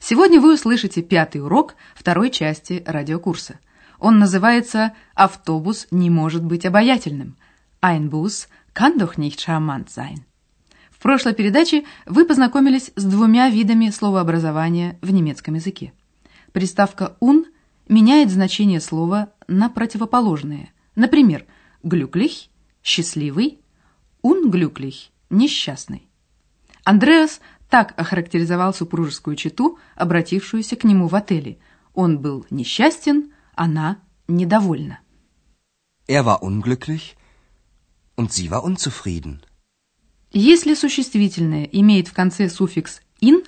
сегодня вы услышите пятый урок второй части радиокурса. Он называется «Автобус не может быть обаятельным». Ein Bus kann doch nicht charmant sein. В прошлой передаче вы познакомились с двумя видами словообразования в немецком языке. Приставка «un» меняет значение слова на противоположное. Например, «glücklich» – «счастливый», «unglücklich» – «несчастный». Андреас так охарактеризовал супружескую чету, обратившуюся к нему в отеле. Он был несчастен, она недовольна. Er war unglücklich und sie war unzufrieden. Если существительное имеет в конце суффикс «ин»,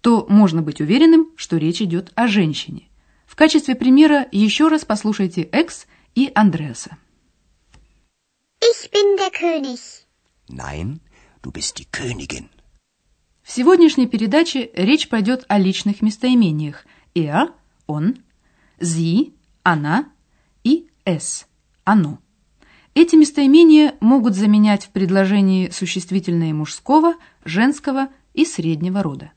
то можно быть уверенным, что речь идет о женщине. В качестве примера еще раз послушайте Экс и Андреаса. Ich bin der König. Nein, du bist die Königin. В сегодняшней передаче речь пойдет о личных местоимениях «er» – «он», «sie» – «она» и «es» – «оно». Эти местоимения могут заменять в предложении существительные мужского, женского и среднего рода.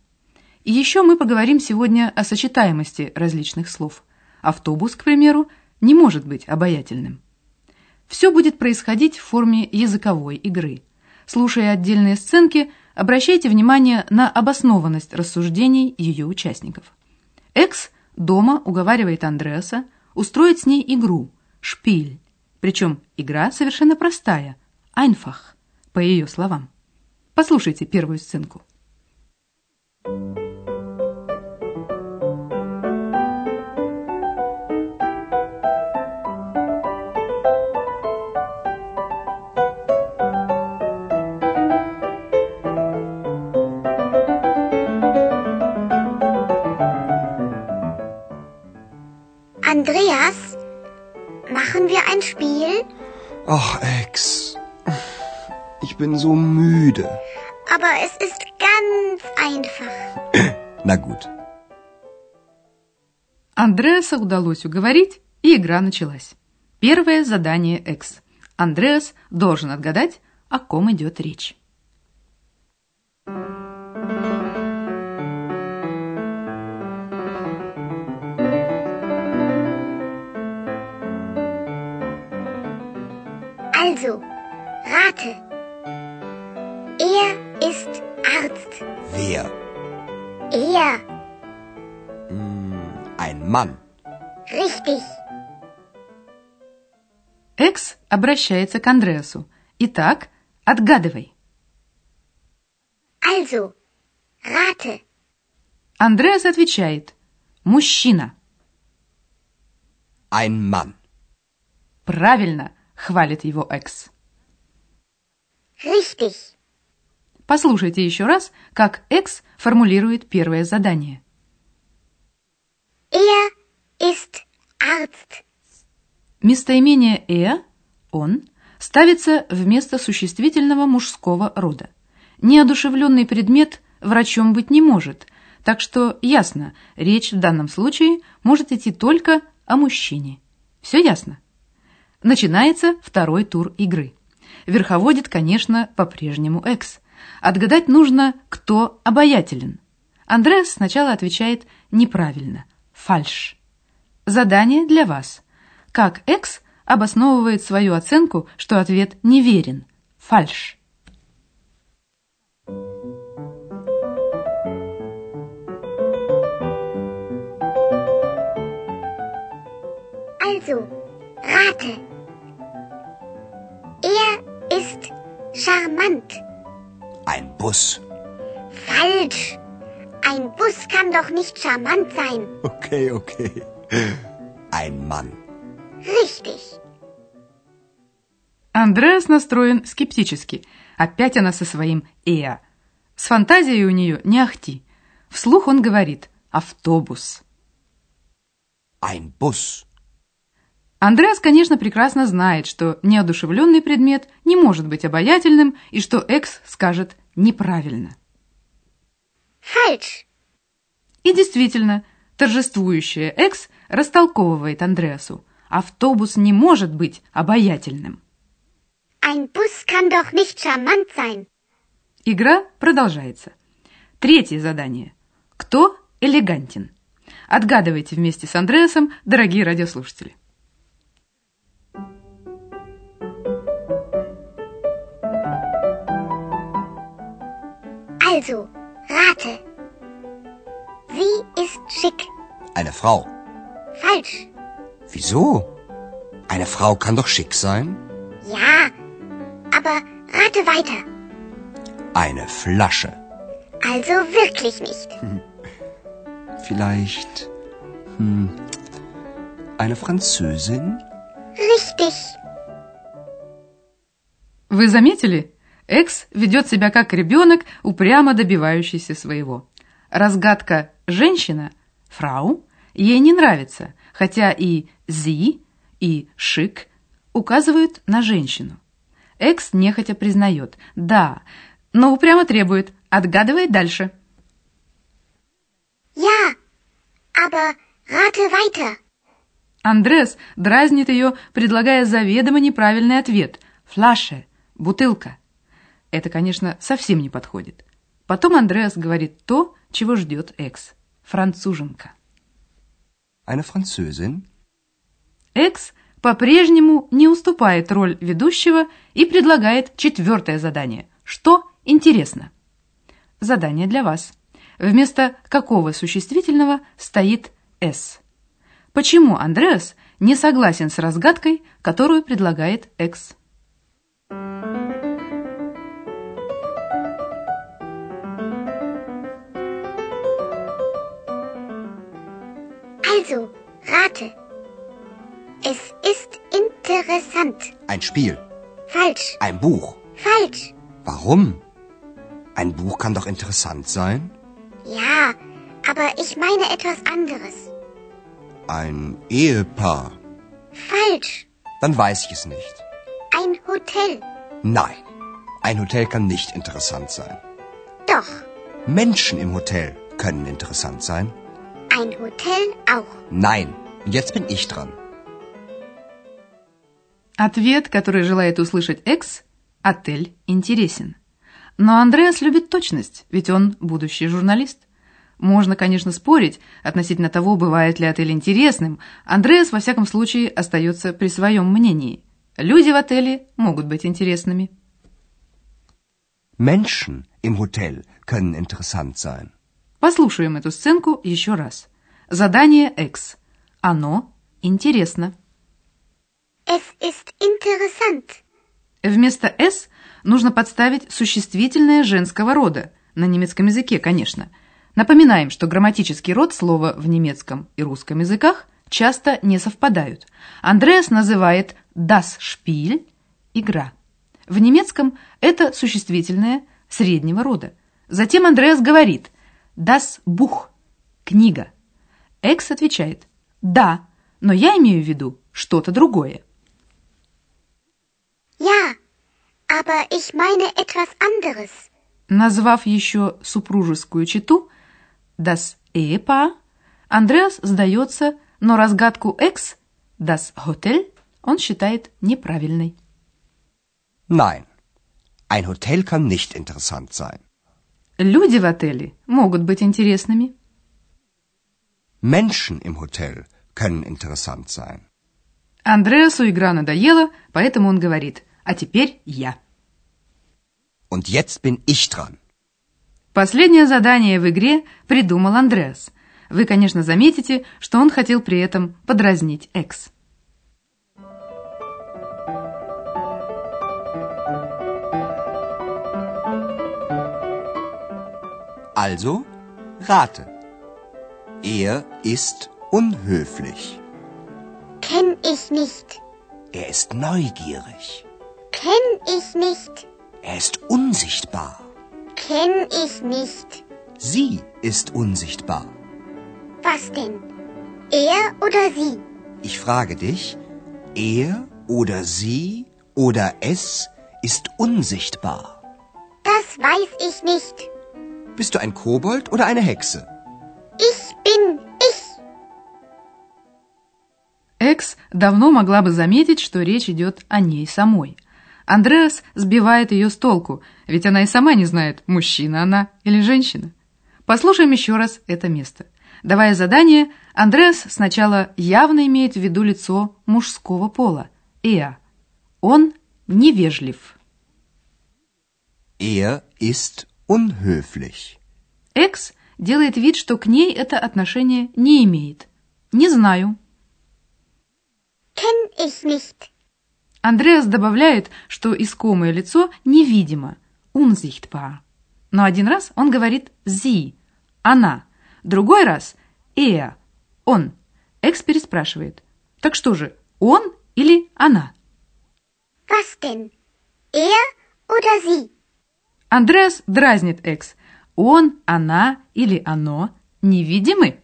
И еще мы поговорим сегодня о сочетаемости различных слов. Автобус, к примеру, не может быть обаятельным. Все будет происходить в форме языковой игры. Слушая отдельные сценки, обращайте внимание на обоснованность рассуждений ее участников. Экс дома уговаривает Андреаса устроить с ней игру «Шпиль», причем игра совершенно простая «Einfach», по ее словам. Послушайте первую сценку. Machen wir ein Spiel? Ach, Ex. Ich bin so müde. Aber es ist ganz einfach. Na gut. Андреаса удалось уговорить, и игра началась. Первое задание Экс. Андреас должен отгадать, о ком идет речь. Экс обращается к Андреасу. Итак, отгадывай. Also, rate. Андреас отвечает. Мужчина. Ein Mann. Правильно, хвалит его Экс. Richtig. Послушайте еще раз, как Экс формулирует первое задание. Er ist Arzt. Местоимение «э» – «он» ставится вместо существительного мужского рода. Неодушевленный предмет врачом быть не может, так что ясно, речь в данном случае может идти только о мужчине. Все ясно? Начинается второй тур игры. Верховодит, конечно, по-прежнему Экс. Отгадать нужно, кто обаятелен. Андреас сначала отвечает неправильно – фальш. Задание для вас. Как Экс обосновывает свою оценку, что ответ неверен – фальш. Also, rate. Er ist charmant. Ein Bus. Falsch. Ein Bus kann doch nicht charmant sein. Okay, okay. Ein Mann. Richtig. Андреас настроен скептически. Опять она со своим «эа». С фантазией у нее не ахти. Вслух он говорит автобус. Ein Bus. Андреас, конечно, прекрасно знает, что неодушевленный предмет не может быть обаятельным и что Экс скажет неправильно. Falsch. И действительно, торжествующая Экс растолковывает Андреасу. Автобус не может быть обаятельным. Ein Bus kann doch nicht charmant sein. Игра продолжается. Третье задание. Кто элегантен? Отгадывайте вместе с Андреасом, дорогие радиослушатели. Also, rate. Sie ist schick. Eine Frau. Falsch. Wieso? Eine Frau kann doch schick sein. Ja, aber rate weiter. Eine Flasche. Also wirklich nicht. Vielleicht hm, eine Französin? Richtig. Вы заметили? Экс ведет себя как ребенок, упрямо добивающийся своего. Разгадка «женщина» – «фрау» ей не нравится, хотя и «зи» и «шик» указывают на женщину. Экс нехотя признает «да», но упрямо требует «отгадывай дальше». Ja, aber rate weiter. Андрес дразнит ее, предлагая заведомо неправильный ответ «флаше» – «бутылка». Это, конечно, совсем не подходит. Потом Андреас говорит то, чего ждет Экс – француженка. Eine Französin? Экс по-прежнему не уступает роль ведущего и предлагает четвертое задание. Что интересно? Задание для вас. Вместо какого существительного стоит «с»? Почему Андреас не согласен с разгадкой, которую предлагает Экс? Also, rate. Es ist interessant. Ein Spiel. Falsch. Ein Buch. Falsch. Warum? Ein Buch kann doch interessant sein. Ja, aber ich meine etwas anderes. Ein Ehepaar. Falsch. Dann weiß ich es nicht. Ein Hotel. Nein, ein Hotel kann nicht interessant sein. Doch. Menschen im Hotel können interessant sein. Ein Hotel auch. Nein, jetzt bin ich dran. Ответ, который желает услышать Экс – отель интересен. Но Андреас любит точность, ведь он будущий журналист. Можно, конечно, спорить относительно того, бывает ли отель интересным. Андреас, во всяком случае, остается при своем мнении. Люди в отеле могут быть интересными. Menschen im Hotel können interessant sein. Послушаем эту сценку еще раз. Задание Экс. Оно интересно. Es ist interessant. Вместо «с» нужно подставить существительное женского рода, на немецком языке, конечно. Напоминаем, что грамматический род слова в немецком и русском языках часто не совпадают. Андреас называет «das Spiel» – «игра». В немецком это существительное среднего рода. Затем Андреас говорит «das Buch» – «книга». Экс отвечает «да», но я имею в виду что-то другое. Ja, aber ich meine etwas anderes. Назвав еще супружескую чету «das Ehepaar», Андреас сдается, но разгадку «экс» «das Hotel» он считает неправильной. Nein, ein Hotel kann nicht interessant sein. Люди в отеле могут быть интересными. Menschen im Hotel können interessant sein. Андреасу игра надоела, поэтому он говорит «а теперь я». Und jetzt bin ich dran. Последнее задание в игре придумал Андреас. Вы, конечно, заметите, что он хотел при этом подразнить Экс. Also, rate. Er ist unhöflich. Kenn ich nicht. Er ist neugierig. Kenn ich nicht. Er ist unsichtbar. Kenn ich nicht. Sie ist unsichtbar. Was denn? Er oder sie? Ich frage dich, er oder sie oder es ist unsichtbar. Das weiß ich nicht. Bist du ein Kobold oder eine Hexe? Экс давно могла бы заметить, что речь идет о ней самой. Андреас сбивает ее с толку, ведь она и сама не знает, мужчина она или женщина. Послушаем еще раз это место. Давая задание, Андреас сначала явно имеет в виду лицо мужского пола, Эа. Он невежлив. Er ist unhöflich. Экс делает вид, что к ней это отношение не имеет. Не знаю. Kenn ich nicht. Андреас добавляет, что искомое лицо невидимо, unsichtbar. Но один раз он говорит «sie», «она», другой раз «er», «он». Экс переспрашивает. Так что же, он или она? Was denn? Er oder sie? Андреас дразнит Экс. Он, она или оно невидимы?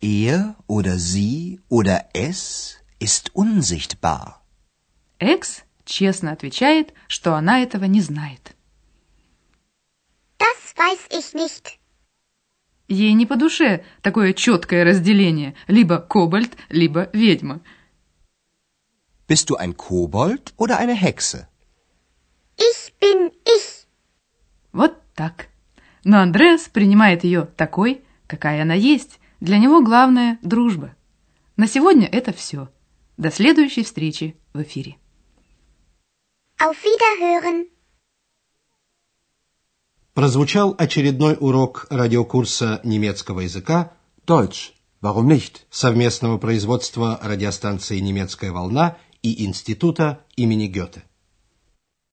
Er oder sie oder es ist unsichtbar. Экс честно отвечает, что она этого не знает. Das weiß ich nicht. Ей не по душе такое четкое разделение, либо кобальт, либо ведьма. Bist du ein Kobold oder eine Hexe? Ich bin ich. Вот так. Но Андреас принимает ее такой, какая она есть. Для него главное – дружба. На сегодня это все. До следующей встречи в эфире. Auf Wiederhören. Прозвучал очередной урок радиокурса немецкого языка Deutsch. Warum nicht? совместного производства радиостанции «Немецкая волна» и Института имени Гёте.